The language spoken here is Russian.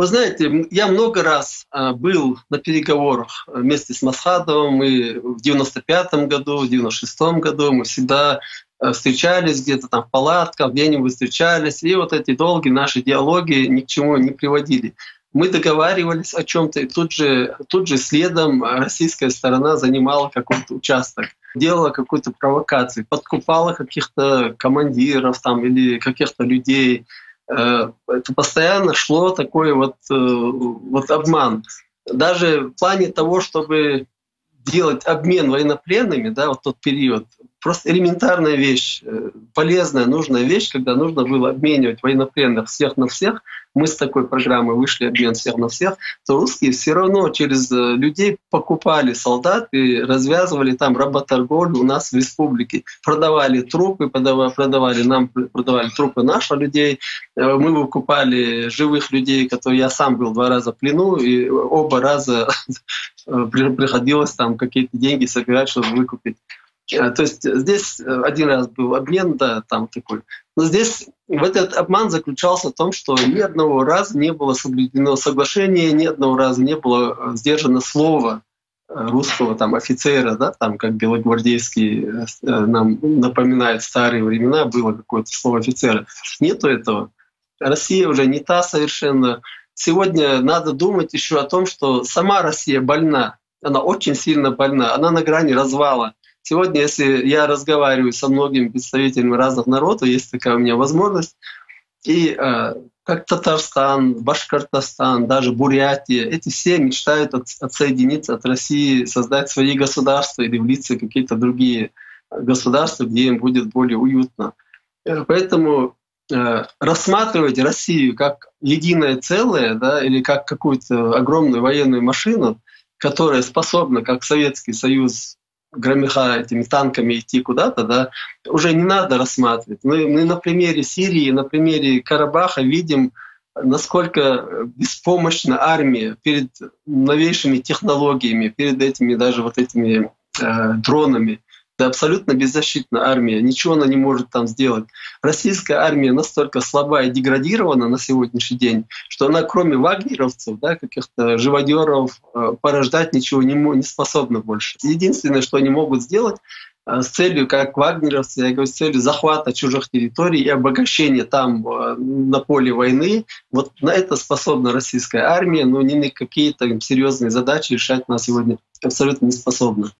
Вы знаете, я много раз а, был на переговорах вместе с Масхадовым. Мы в 95 году, в 96 году мы всегда а, встречались где-то там в палатках, где-нибудь встречались. И вот эти долгие наши диалоги ни к чему не приводили. Мы договаривались о чем-то, и тут же, тут же следом российская сторона занимала какой-то участок, делала какую-то провокацию, подкупала каких-то командиров там, или каких-то людей, Э, это постоянно шло такой вот, э, вот обман. Даже в плане того, чтобы делать обмен военнопленными, да, вот тот период, просто элементарная вещь, э, полезная, нужная вещь, когда нужно было обменивать военнопленных всех на всех, мы с такой программой вышли обмен всех на всех, то русские все равно через э, людей покупали солдат и развязывали там работорговлю у нас в республике. Продавали трупы, продавали, продавали нам продавали трупы наших людей. Э, мы выкупали живых людей, которые я сам был два раза в плену, и оба раза приходилось там какие-то деньги собирать, чтобы выкупить то есть здесь э, один раз был обмен, да, там такой. Но здесь в этот обман заключался в том, что ни одного раза не было соблюдено соглашение, ни одного раза не было э, сдержано слово русского там офицера, да, там как белогвардейский нам напоминает старые времена, было какое-то слово офицера. Нету этого. Россия уже не та совершенно. Сегодня надо думать еще о том, что сама Россия больна. Она очень сильно больна. Она на грани развала. Сегодня, если я разговариваю со многими представителями разных народов, есть такая у меня возможность, и э, как Татарстан, Башкортостан, даже Бурятия, эти все мечтают от, отсоединиться от России, создать свои государства или влиться в какие-то другие государства, где им будет более уютно. Э, поэтому э, рассматривать Россию как единое целое да, или как какую-то огромную военную машину, которая способна, как Советский Союз, громеха этими танками идти куда-то, да, уже не надо рассматривать. Мы, мы на примере Сирии, на примере Карабаха видим, насколько беспомощна армия перед новейшими технологиями, перед этими даже вот этими э, дронами. Это абсолютно беззащитная армия, ничего она не может там сделать. Российская армия настолько слаба и деградирована на сегодняшний день, что она кроме вагнеровцев, да, каких-то живодеров, э, порождать ничего не, не способна больше. Единственное, что они могут сделать, э, с целью, как вагнеровцы, я говорю, с целью захвата чужих территорий и обогащения там э, на поле войны. Вот на это способна российская армия, но ни на какие-то серьезные задачи решать она сегодня абсолютно не способна.